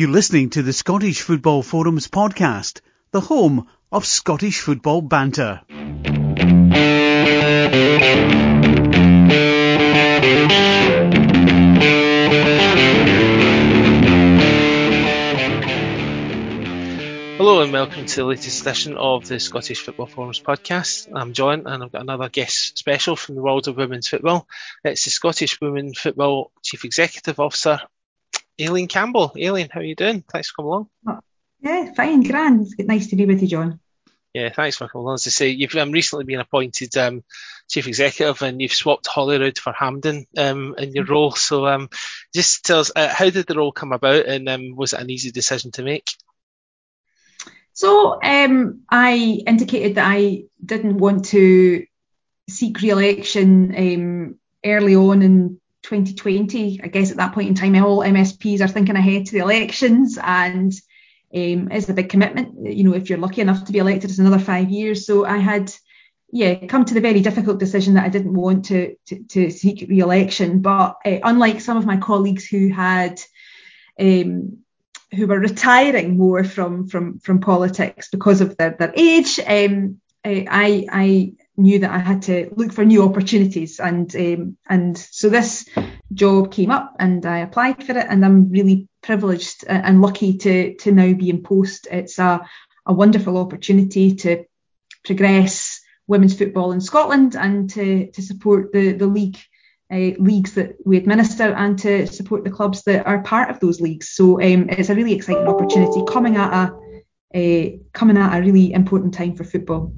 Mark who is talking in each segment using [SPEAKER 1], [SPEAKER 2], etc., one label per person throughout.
[SPEAKER 1] You're listening to the Scottish Football Forums podcast, the home of Scottish football banter.
[SPEAKER 2] Hello and welcome to the latest edition of the Scottish Football Forums podcast. I'm John and I've got another guest special from the world of women's football. It's the Scottish Women Football Chief Executive Officer, Aileen Campbell. Aileen, how are you doing? Thanks for coming along.
[SPEAKER 3] Oh, yeah, fine, grand. It's nice to be with you, John.
[SPEAKER 2] Yeah, thanks for coming along. As I say, you've um, recently been appointed um, Chief Executive and you've swapped Holyrood for Hampden um, in your role. So um, just tell us, uh, how did the role come about and um, was it an easy decision to make?
[SPEAKER 3] So um, I indicated that I didn't want to seek re-election um, early on in 2020. I guess at that point in time, all MSPs are thinking ahead to the elections, and um, it's a big commitment. You know, if you're lucky enough to be elected, it's another five years. So I had, yeah, come to the very difficult decision that I didn't want to to, to seek re-election. But uh, unlike some of my colleagues who had um, who were retiring more from from from politics because of their their age. Um, I I knew that I had to look for new opportunities, and um, and so this job came up, and I applied for it, and I'm really privileged and lucky to to now be in post. It's a a wonderful opportunity to progress women's football in Scotland and to to support the the league uh, leagues that we administer and to support the clubs that are part of those leagues. So um, it's a really exciting opportunity coming at a, a coming at a really important time for football.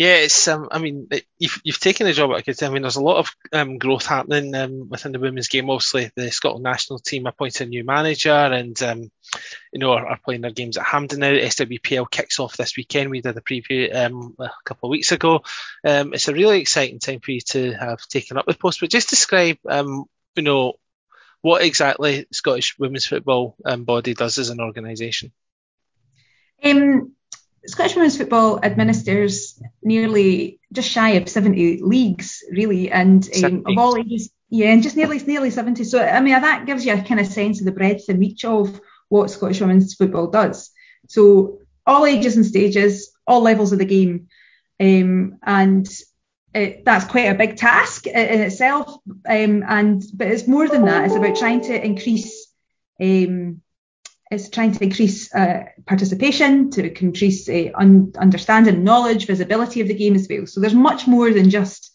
[SPEAKER 2] Yeah, it's. Um, I mean, you've you've taken the job. I could. I mean, there's a lot of um, growth happening um, within the women's game. Obviously, the Scotland national team appointed a new manager, and um, you know are, are, playing their games at Hampden now. SWPL kicks off this weekend. We did a preview um, a couple of weeks ago. Um, it's a really exciting time for you to have taken up the post. But just describe, you know, what exactly Scottish women's football body does as an organisation.
[SPEAKER 3] Um, Scottish Women's Football administers nearly just shy of 70 leagues, really, and um, of all ages. Yeah, and just nearly nearly 70. So I mean that gives you a kind of sense of the breadth and reach of what Scottish women's football does. So all ages and stages, all levels of the game, um, and it, that's quite a big task in itself. Um, and but it's more than that. It's about trying to increase um, is trying to increase uh, participation, to increase uh, un- understanding, knowledge, visibility of the game as well. So there's much more than just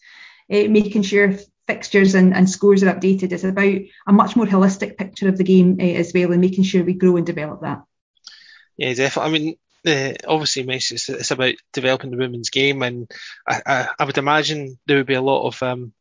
[SPEAKER 3] uh, making sure fixtures and, and, scores are updated. It's about a much more holistic picture of the game uh, as well and making sure we grow and develop that.
[SPEAKER 2] Yeah, definitely. I mean, uh, obviously, it's, it's about developing the women's game, and I, I, I, would imagine there would be a lot of um,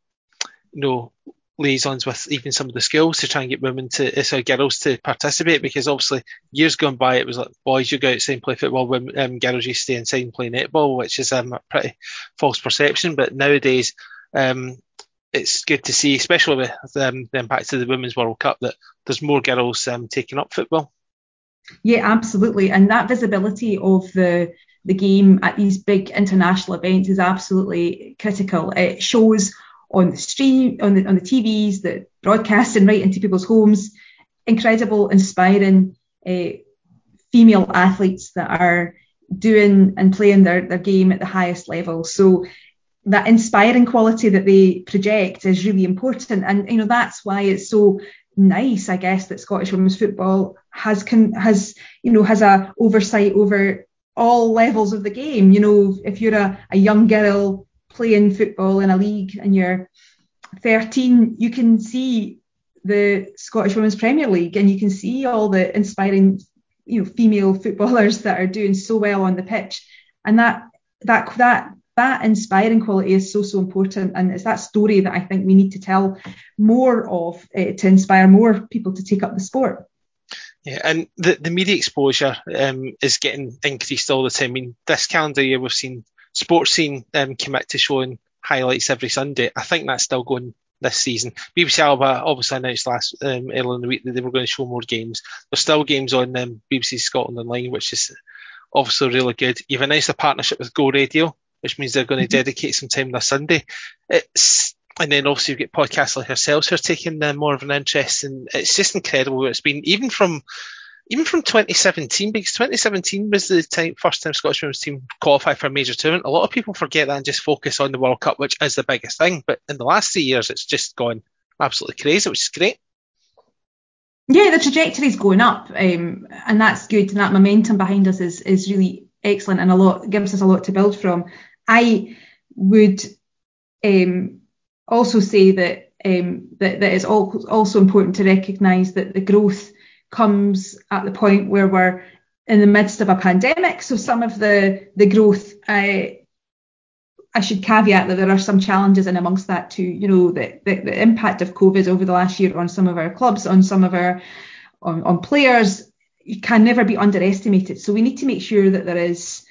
[SPEAKER 2] you know liaisons with even some of the schools to try and get women to, uh, sorry, girls to participate because obviously years gone by it was like boys you go outside and play football, women, um, girls you stay inside and play netball, which is um, a pretty false perception. But nowadays, um, it's good to see, especially with um, the impact of the Women's World Cup, that there's more girls um, taking up football.
[SPEAKER 3] Yeah, absolutely, and that visibility of the the game at these big international events is absolutely critical. It shows on the stream, on the on the TVs, that broadcasting right into people's homes. Incredible, inspiring uh, female athletes that are doing and playing their, their game at the highest level. So that inspiring quality that they project is really important. And you know, that's why it's so nice, I guess, that Scottish women's football has can has, you know, has a oversight over all levels of the game. You know, if you're a, a young girl playing football in a league and you're 13, you can see the Scottish Women's Premier League and you can see all the inspiring, you know, female footballers that are doing so well on the pitch. And that that that that inspiring quality is so so important and it's that story that I think we need to tell more of uh, to inspire more people to take up the sport.
[SPEAKER 2] Yeah, and the, the media exposure um, is getting increased all the time. I mean, this calendar year we've seen Sportscene um, commit to showing highlights every Sunday. I think that's still going this season. BBC Alba obviously announced last um, earlier in the week that they were going to show more games. There's still games on um, BBC Scotland Online, which is obviously really good. You've announced a partnership with Go Radio, which means they're going to mm-hmm. dedicate some time this Sunday. It's and then obviously you've got podcasts like ourselves who are taking uh, more of an interest, and it's just incredible what it's been. Even from even from 2017, because 2017 was the time, first time Scottish women's team qualified for a major tournament. A lot of people forget that and just focus on the World Cup, which is the biggest thing. But in the last three years, it's just gone absolutely crazy, which is great.
[SPEAKER 3] Yeah, the trajectory is going up, um, and that's good. And that momentum behind us is is really excellent, and a lot gives us a lot to build from. I would um, also say that um, that, that it's also important to recognise that the growth comes at the point where we're in the midst of a pandemic. So some of the the growth, I I should caveat that there are some challenges in amongst that too. You know, the, the, the impact of COVID over the last year on some of our clubs, on some of our on, on players, can never be underestimated. So we need to make sure that there is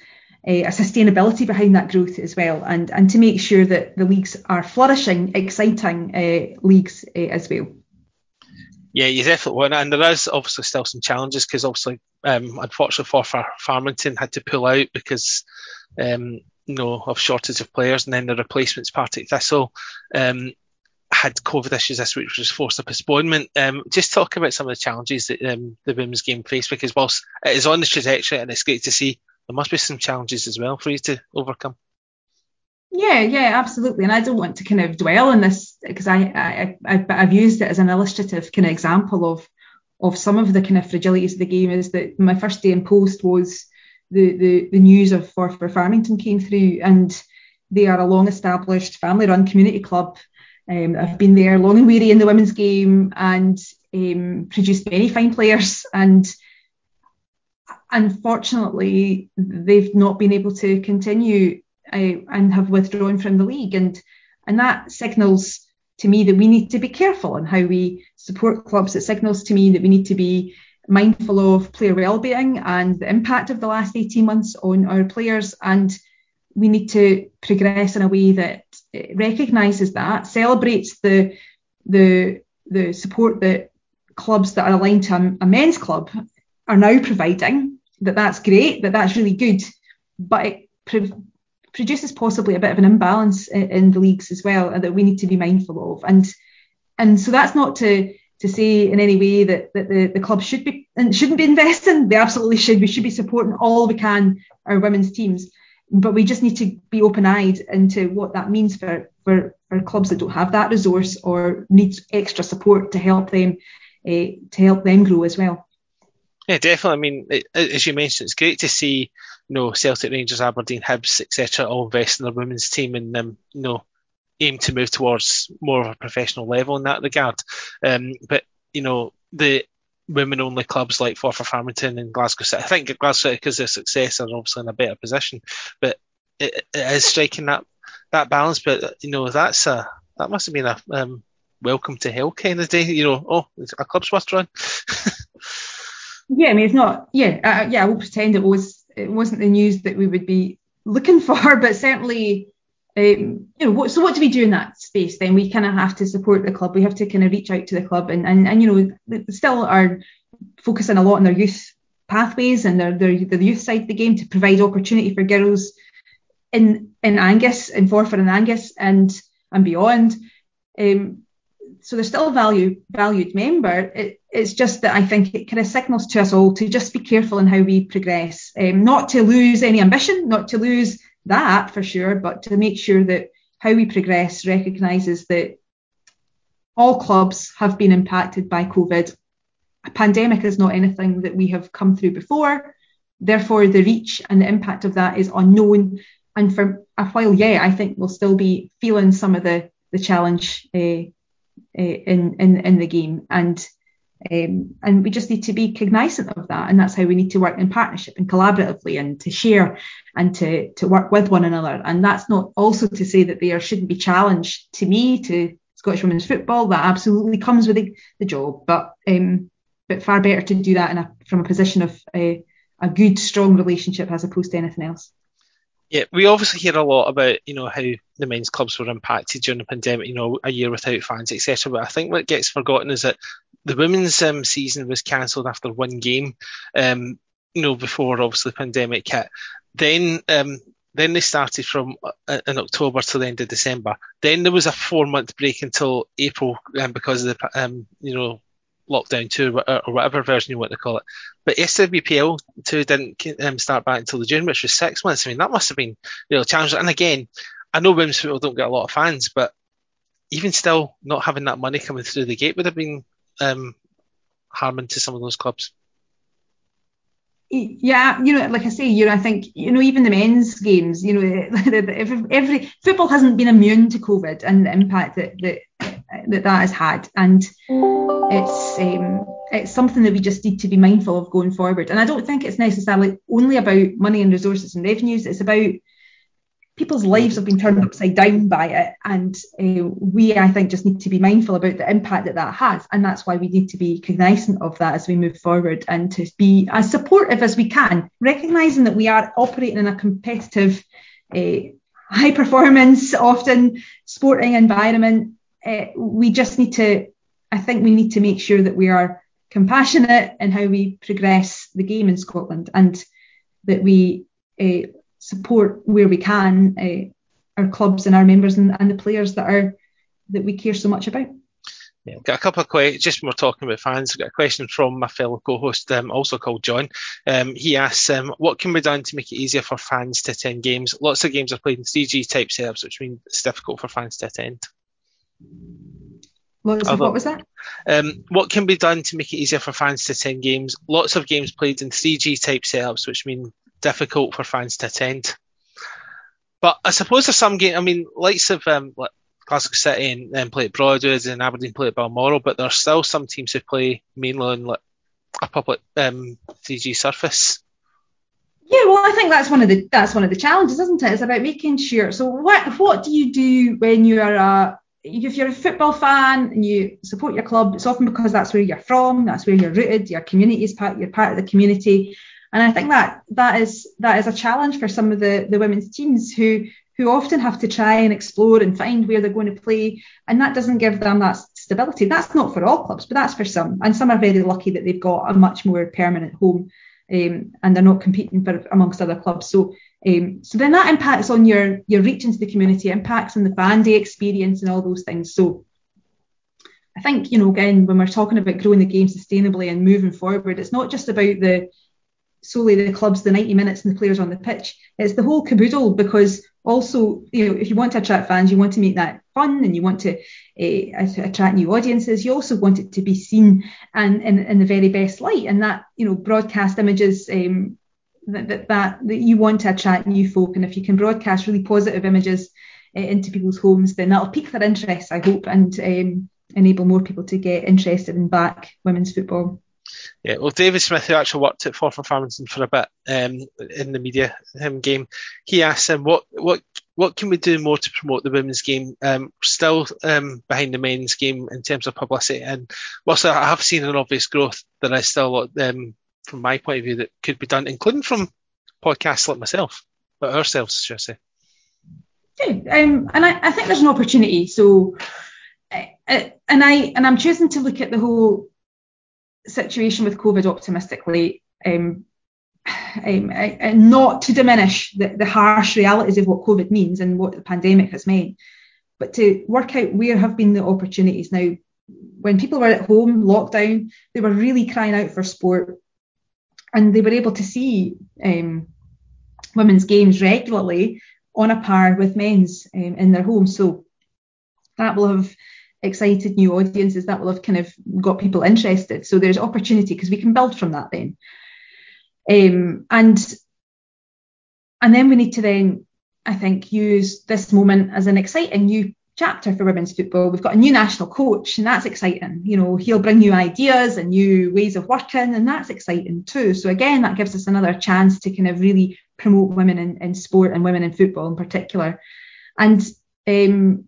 [SPEAKER 3] a, a, sustainability behind that growth as well, and and to make sure that the leagues are flourishing, exciting uh, leagues uh, as well.
[SPEAKER 2] Yeah, you definitely won. and there is obviously still some challenges because obviously, um, unfortunately for Far- Farmington had to pull out because um, you know of shortage of players, and then the replacements Partick Thistle um, had COVID issues this week, which was forced a postponement. Um, just talk about some of the challenges that um, the women's game faced because whilst it is on the trajectory and it's great to see, there must be some challenges as well for you to overcome.
[SPEAKER 3] Yeah, yeah, absolutely. And I don't want to kind of dwell on this because I, I, I have used it as an illustrative kind of example of of some of the kind of fragilities of the game. Is that my first day in post was the the, the news of Forfar Farmington came through, and they are a long established family run community club. Um, I've been there long and weary in the women's game and um, produced many fine players and unfortunately they've not been able to continue uh, and have withdrawn from the league. And and that signals to me that we need to be careful in how we support clubs. It signals to me that we need to be mindful of player well-being and the impact of the last 18 months on our players. And we need to progress in a way that recognises that, celebrates the the the support that clubs that are aligned to a, men's club are now providing. That that's great. That that's really good. But it produces possibly a bit of an imbalance in, in the leagues as well and that we need to be mindful of. And and so that's not to to say in any way that, that the, the club should be and shouldn't be investing. They absolutely should. We should be supporting all we can our women's teams. But we just need to be open-eyed into what that means for, for, for clubs that don't have that resource or need extra support to help them uh, to help them grow as well.
[SPEAKER 2] Yeah, definitely. I mean, it, as you mentioned, it's great to see, you know, Celtic, Rangers, Aberdeen, Hibs, etc., all invest in their women's team and, um, you know, aim to move towards more of a professional level in that regard. Um, but you know, the women-only clubs like Forfar Farmington and Glasgow City, I think Glasgow City, because their success, are obviously in a better position. But it, it is striking that that balance. But you know, that's a that must have been a um, welcome to hell kind of day. You know, oh, a club's worth run.
[SPEAKER 3] Yeah, I mean, it's not. Yeah, uh, yeah. I will pretend it was. It wasn't the news that we would be looking for, but certainly, um, you know. What, so, what do we do in that space? Then we kind of have to support the club. We have to kind of reach out to the club, and and, and you know, they still are focusing a lot on their youth pathways and their, their the youth side of the game to provide opportunity for girls in in Angus, in Forfar and Angus, and and beyond. Um, so they're still a value valued member. It, it's just that I think it kind of signals to us all to just be careful in how we progress, um, not to lose any ambition, not to lose that for sure, but to make sure that how we progress recognises that all clubs have been impacted by COVID. A pandemic is not anything that we have come through before. Therefore, the reach and the impact of that is unknown. And for a while, yeah, I think we'll still be feeling some of the the challenge uh, uh, in, in in the game, and um, and we just need to be cognizant of that, and that's how we need to work in partnership and collaboratively, and to share and to to work with one another. And that's not also to say that there shouldn't be challenge to me to Scottish women's football. That absolutely comes with the, the job, but um, but far better to do that a, from a position of a, uh, a good, strong relationship as opposed to anything else.
[SPEAKER 2] Yeah, we obviously hear a lot about you know how the men's clubs were impacted during the pandemic. You know, a year without fans, etc. But I think what gets forgotten is that the women's um, season was cancelled after one game. Um, you know, before obviously the pandemic hit. Then um, then they started from uh, in October till the end of December. Then there was a four month break until April um, because of the um, you know lockdown two or, or whatever version you want to call it. But SWPL two didn't um, start back until the June, which was six months. I mean, that must have been really challenging. And again, I know women's football don't get a lot of fans, but even still, not having that money coming through the gate would have been um, harming to some of those clubs.
[SPEAKER 3] Yeah, you know, like I say, you know, I think you know even the men's games, you know, every, every football hasn't been immune to COVID and the impact that that that, that has had, and it's um, it's something that we just need to be mindful of going forward. And I don't think it's necessarily only about money and resources and revenues. It's about people's lives have been turned upside down by it. And uh, we i think just need to be mindful about the impact that that has. And that's why we need to be cognizant of that as we move forward and to be as supportive as we can recognizing that we are operating in a competitive uh, high performance often sporting environment. Uh, we just need to i think we need to make sure that we are compassionate in how we progress the game in scotland and that we uh, support where we can uh, our clubs and our members and, and the players that are that we care so much about.
[SPEAKER 2] Yeah, got a couple of questions. Just when we're talking about fans, got a question from my fellow co-host, um, also called John. Um, he asks, um, what can be done to make it easier for fans to attend games? Lots of games are played in 3G type setups, which means it's difficult for fans to attend.
[SPEAKER 3] What was, Although, what was that?
[SPEAKER 2] Um, what can be done to make it easier for fans to attend games? Lots of games played in 3G type setups, which mean difficult for fans to attend. But I suppose there's some game. I mean, likes of um, like Glasgow City and then play at Broadwood and Aberdeen play at Balmoral, but there's still some teams who play mainly on like a public um, 3G surface.
[SPEAKER 3] Yeah, well, I think that's one of the that's one of the challenges, isn't it? It's about making sure. So, what what do you do when you are a if you're a football fan and you support your club? It's often because that's where you're from, that's where you're rooted, your community is part, you're part of the community, and I think that that is that is a challenge for some of the, the women's teams who who often have to try and explore and find where they're going to play, and that doesn't give them that stability. That's not for all clubs, but that's for some, and some are very lucky that they've got a much more permanent home, um, and they're not competing for amongst other clubs. So, um, so then that impacts on your your reach into the community, impacts on the fan day experience, and all those things. So, I think you know again when we're talking about growing the game sustainably and moving forward, it's not just about the solely the clubs, the 90 minutes and the players on the pitch. It's the whole caboodle because also, you know, if you want to attract fans, you want to make that fun and you want to uh, attract new audiences. You also want it to be seen and in, the very best light and that, you know, broadcast images um, that, that, that, that you want to attract new folk. And if you can broadcast really positive images uh, into people's homes, then that'll pique their interest, I hope, and um, enable more people to get interested in back women's football.
[SPEAKER 2] Yeah, well, David Smith, who actually worked at Forfar Farmington for a bit um, in the media game, he asked him what what what can we do more to promote the women's game? Um, still um, behind the men's game in terms of publicity, and whilst I have seen an obvious growth, there is still a lot, um, from my point of view, that could be done, including from podcasts like myself, but ourselves, should I say?
[SPEAKER 3] Yeah, um, and I, I, think there's an opportunity. So, uh, and I and I'm choosing to look at the whole situation with COVID optimistically, um, um, and not to diminish the, the harsh realities of what COVID means and what the pandemic has meant, but to work out where have been the opportunities. Now, when people were at home, lockdown, they were really crying out for sport, and they were able to see um, women's games regularly on a par with men's um, in their homes. So that will have excited new audiences that will have kind of got people interested. So there's opportunity because we can build from that then. Um, and and then we need to then i think use this moment as an exciting new chapter for women's football. We've got a new national coach and that's exciting. You know he'll bring new ideas and new ways of working and that's exciting too. So again that gives us another chance to kind of really promote women in, in sport and women in football in particular. And um,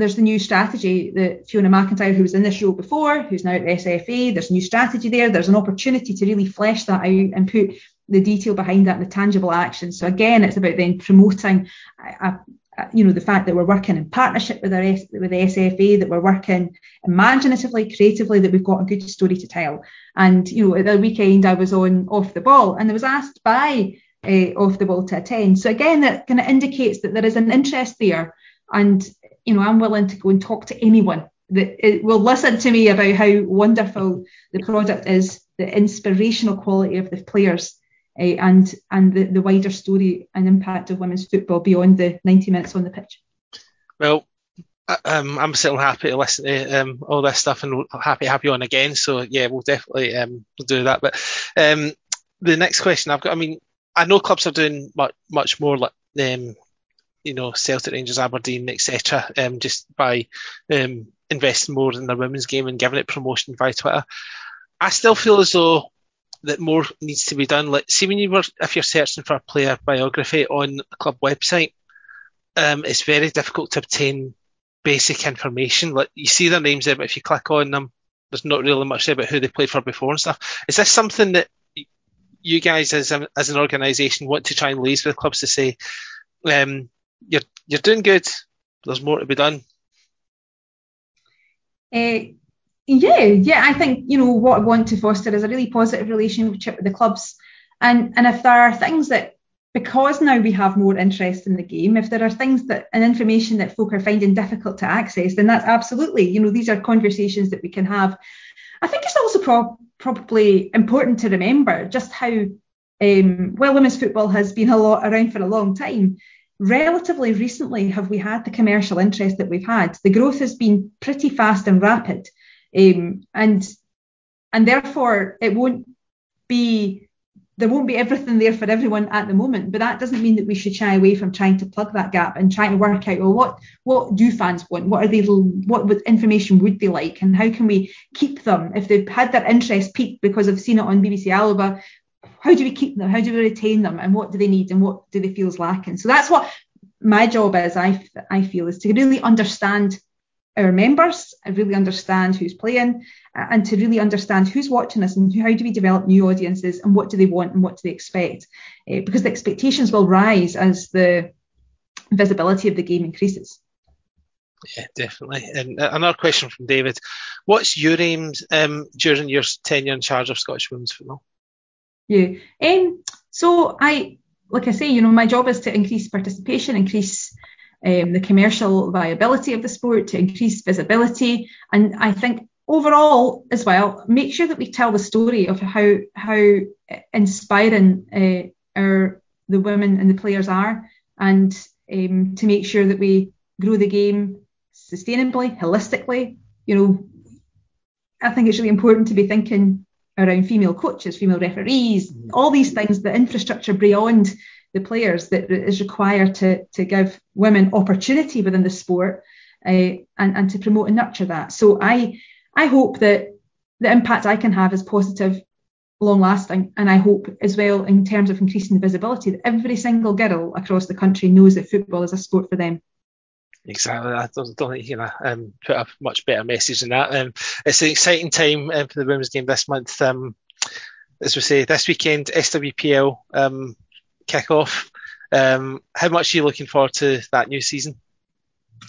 [SPEAKER 3] there's the new strategy that Fiona McIntyre, who was in this role before, who's now at the SFA, there's a new strategy there. There's an opportunity to really flesh that out and put the detail behind that and the tangible action. So again, it's about then promoting, a, a, you know, the fact that we're working in partnership with our with the SFA, that we're working imaginatively, creatively, that we've got a good story to tell. And you know, at the weekend I was on off the ball, and I was asked by uh, off the ball to attend. So again, that kind of indicates that there is an interest there and you know, I'm willing to go and talk to anyone that it will listen to me about how wonderful the product is, the inspirational quality of the players, uh, and and the, the wider story and impact of women's football beyond the 90 minutes on the pitch.
[SPEAKER 2] Well, um, I'm still happy to listen to um, all this stuff and happy to have you on again. So yeah, we'll definitely um, do that. But um, the next question I've got, I mean, I know clubs are doing much much more like um, you know Celtic, Rangers, Aberdeen, etc. Um, just by um, investing more in their women's game and giving it promotion via Twitter. I still feel as though that more needs to be done. Like, see, when you were if you're searching for a player biography on a club website, um, it's very difficult to obtain basic information. Like you see their names there, but if you click on them, there's not really much there about who they played for before and stuff. Is this something that you guys as a, as an organisation want to try and liaise with clubs to say, um, you're you're doing good. There's more to be done.
[SPEAKER 3] Uh, yeah, yeah. I think you know what I want to foster is a really positive relationship with the clubs, and and if there are things that because now we have more interest in the game, if there are things that and information that folk are finding difficult to access, then that's absolutely, you know, these are conversations that we can have. I think it's also pro- probably important to remember just how um, well women's football has been a lot around for a long time. Relatively recently, have we had the commercial interest that we've had? The growth has been pretty fast and rapid, um, and and therefore it won't be there won't be everything there for everyone at the moment, but that doesn't mean that we should shy away from trying to plug that gap and trying to work out well what what do fans want? What are they what information would they like and how can we keep them if they've had their interest peaked because they've seen it on BBC Alba? How do we keep them? How do we retain them? And what do they need and what do they feel is lacking? So that's what my job is. I I feel is to really understand our members and really understand who's playing uh, and to really understand who's watching us and how do we develop new audiences and what do they want and what do they expect uh, because the expectations will rise as the visibility of the game increases
[SPEAKER 2] yeah, definitely. And uh, another question from David: What's your aims um, during your tenure in charge of Scottish women's football?
[SPEAKER 3] Yeah, um, so I, like I say, you know, my job is to increase participation, increase um, the commercial viability of the sport, to increase visibility. And I think overall as well, make sure that we tell the story of how how inspiring uh, our the women and the players are, and um, to make sure that we grow the game sustainably, holistically. You know, I think it's really important to be thinking around female coaches, female referees, mm-hmm. all these things, the infrastructure beyond the players that is required to, to give women opportunity within the sport uh, and, and to promote and nurture that. So I I hope that the impact I can have is positive, long lasting, and I hope as well in terms of increasing the visibility that every single girl across the country knows that football is a sport for them.
[SPEAKER 2] Exactly. I don't, don't think you know um, put a much better message than that. Um, it's an exciting time um, for the women's game this month. Um, as we say, this weekend SWPL um, kick off. Um, how much are you looking forward to that new season?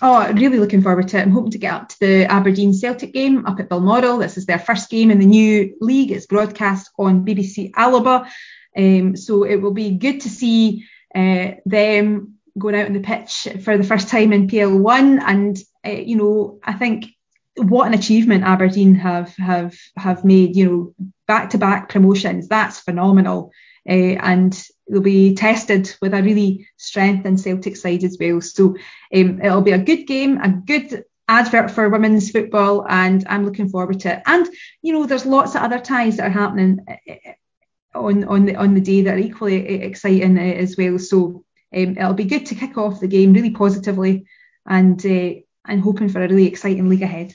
[SPEAKER 3] Oh, really looking forward to it. I'm hoping to get up to the Aberdeen Celtic game up at Balmoral. This is their first game in the new league. It's broadcast on BBC Alba. Um, so it will be good to see uh, them going out on the pitch for the first time in PL1. And, uh, you know, I think what an achievement Aberdeen have have have made, you know, back to back promotions. That's phenomenal. Uh, and they'll be tested with a really strengthened Celtic side as well. So um, it'll be a good game, a good advert for women's football, and I'm looking forward to it. And you know, there's lots of other ties that are happening uh, on on the on the day that are equally exciting as well. So um, it'll be good to kick off the game really positively, and uh, and hoping for a really exciting league ahead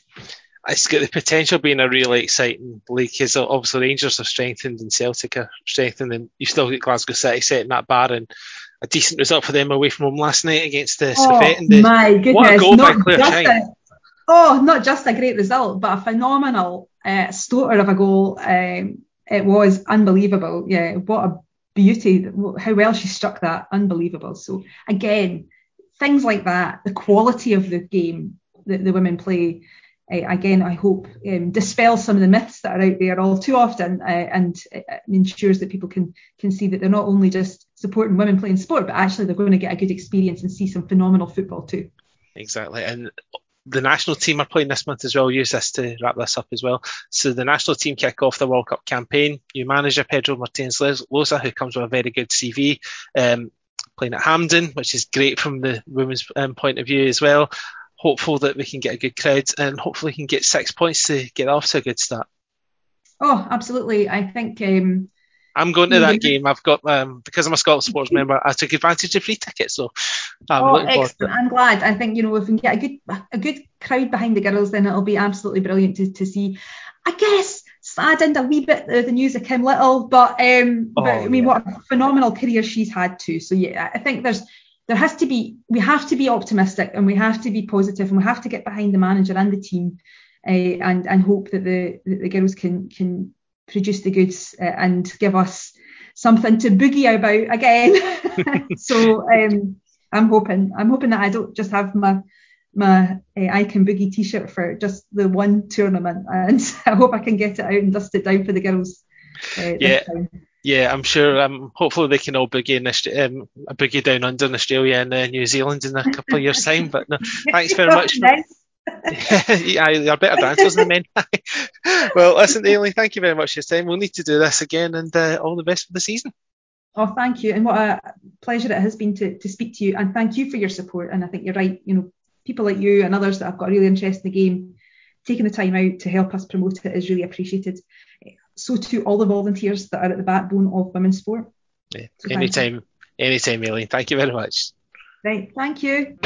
[SPEAKER 2] it's got the potential of being a really exciting league because obviously Rangers have strengthened and Celtic are strengthened and you've still got Glasgow City setting that bar and a decent result for them away from home last night against the
[SPEAKER 3] oh,
[SPEAKER 2] the,
[SPEAKER 3] my goodness. What a goal not by Claire oh, not just a great result, but a phenomenal uh, of a goal. Um, it was unbelievable. Yeah, what a beauty. How well she struck that. Unbelievable. So, again, things like that, the quality of the game that the women play uh, again, I hope um, dispel some of the myths that are out there all too often uh, and uh, ensures that people can can see that they're not only just supporting women playing sport, but actually they're going to get a good experience and see some phenomenal football too.
[SPEAKER 2] Exactly, and the national team are playing this month as well. Use this to wrap this up as well. So the national team kick off the World Cup campaign. New manager Pedro Martínez Losa, who comes with a very good CV, um, playing at Hampden, which is great from the women's um, point of view as well. Hopeful that we can get a good crowd and hopefully can get six points to get off to a good start.
[SPEAKER 3] Oh, absolutely. I think um,
[SPEAKER 2] I'm going to that game. I've got um, because I'm a Scotland sports member. I took advantage of free tickets, so
[SPEAKER 3] I'm oh, excellent! I'm glad. I think you know if we can get a good a good crowd behind the girls, then it'll be absolutely brilliant to, to see. I guess saddened a wee bit the, the news of Kim Little, but um, oh, but I mean, yeah. what a phenomenal career she's had too. So yeah, I think there's there has to be we have to be optimistic and we have to be positive and we have to get behind the manager and the team uh, and and hope that the the girls can can produce the goods uh, and give us something to boogie about again. so um, I'm hoping I'm hoping that I don't just have my my uh, I can boogie t-shirt for just the one tournament, and I hope I can get it out and dust it down for the girls. Uh,
[SPEAKER 2] yeah. Yeah, I'm sure. Um, hopefully they can all boogie in um, boogie down under in Australia and uh, New Zealand in a couple of years' time. But no, thanks very much. For, yeah, you're better dancers than men. Well, listen, Aileen, thank you very much for your time. We'll need to do this again, and uh, all the best for the season.
[SPEAKER 3] Oh, thank you, and what a pleasure it has been to, to speak to you, and thank you for your support. And I think you're right. You know, people like you and others that have got a really interest in the game, taking the time out to help us promote it is really appreciated. So to all the volunteers that are at the backbone of women's sport.
[SPEAKER 2] Yeah, so anytime, anytime, Aileen. Thank you very much.
[SPEAKER 3] Right, thank you.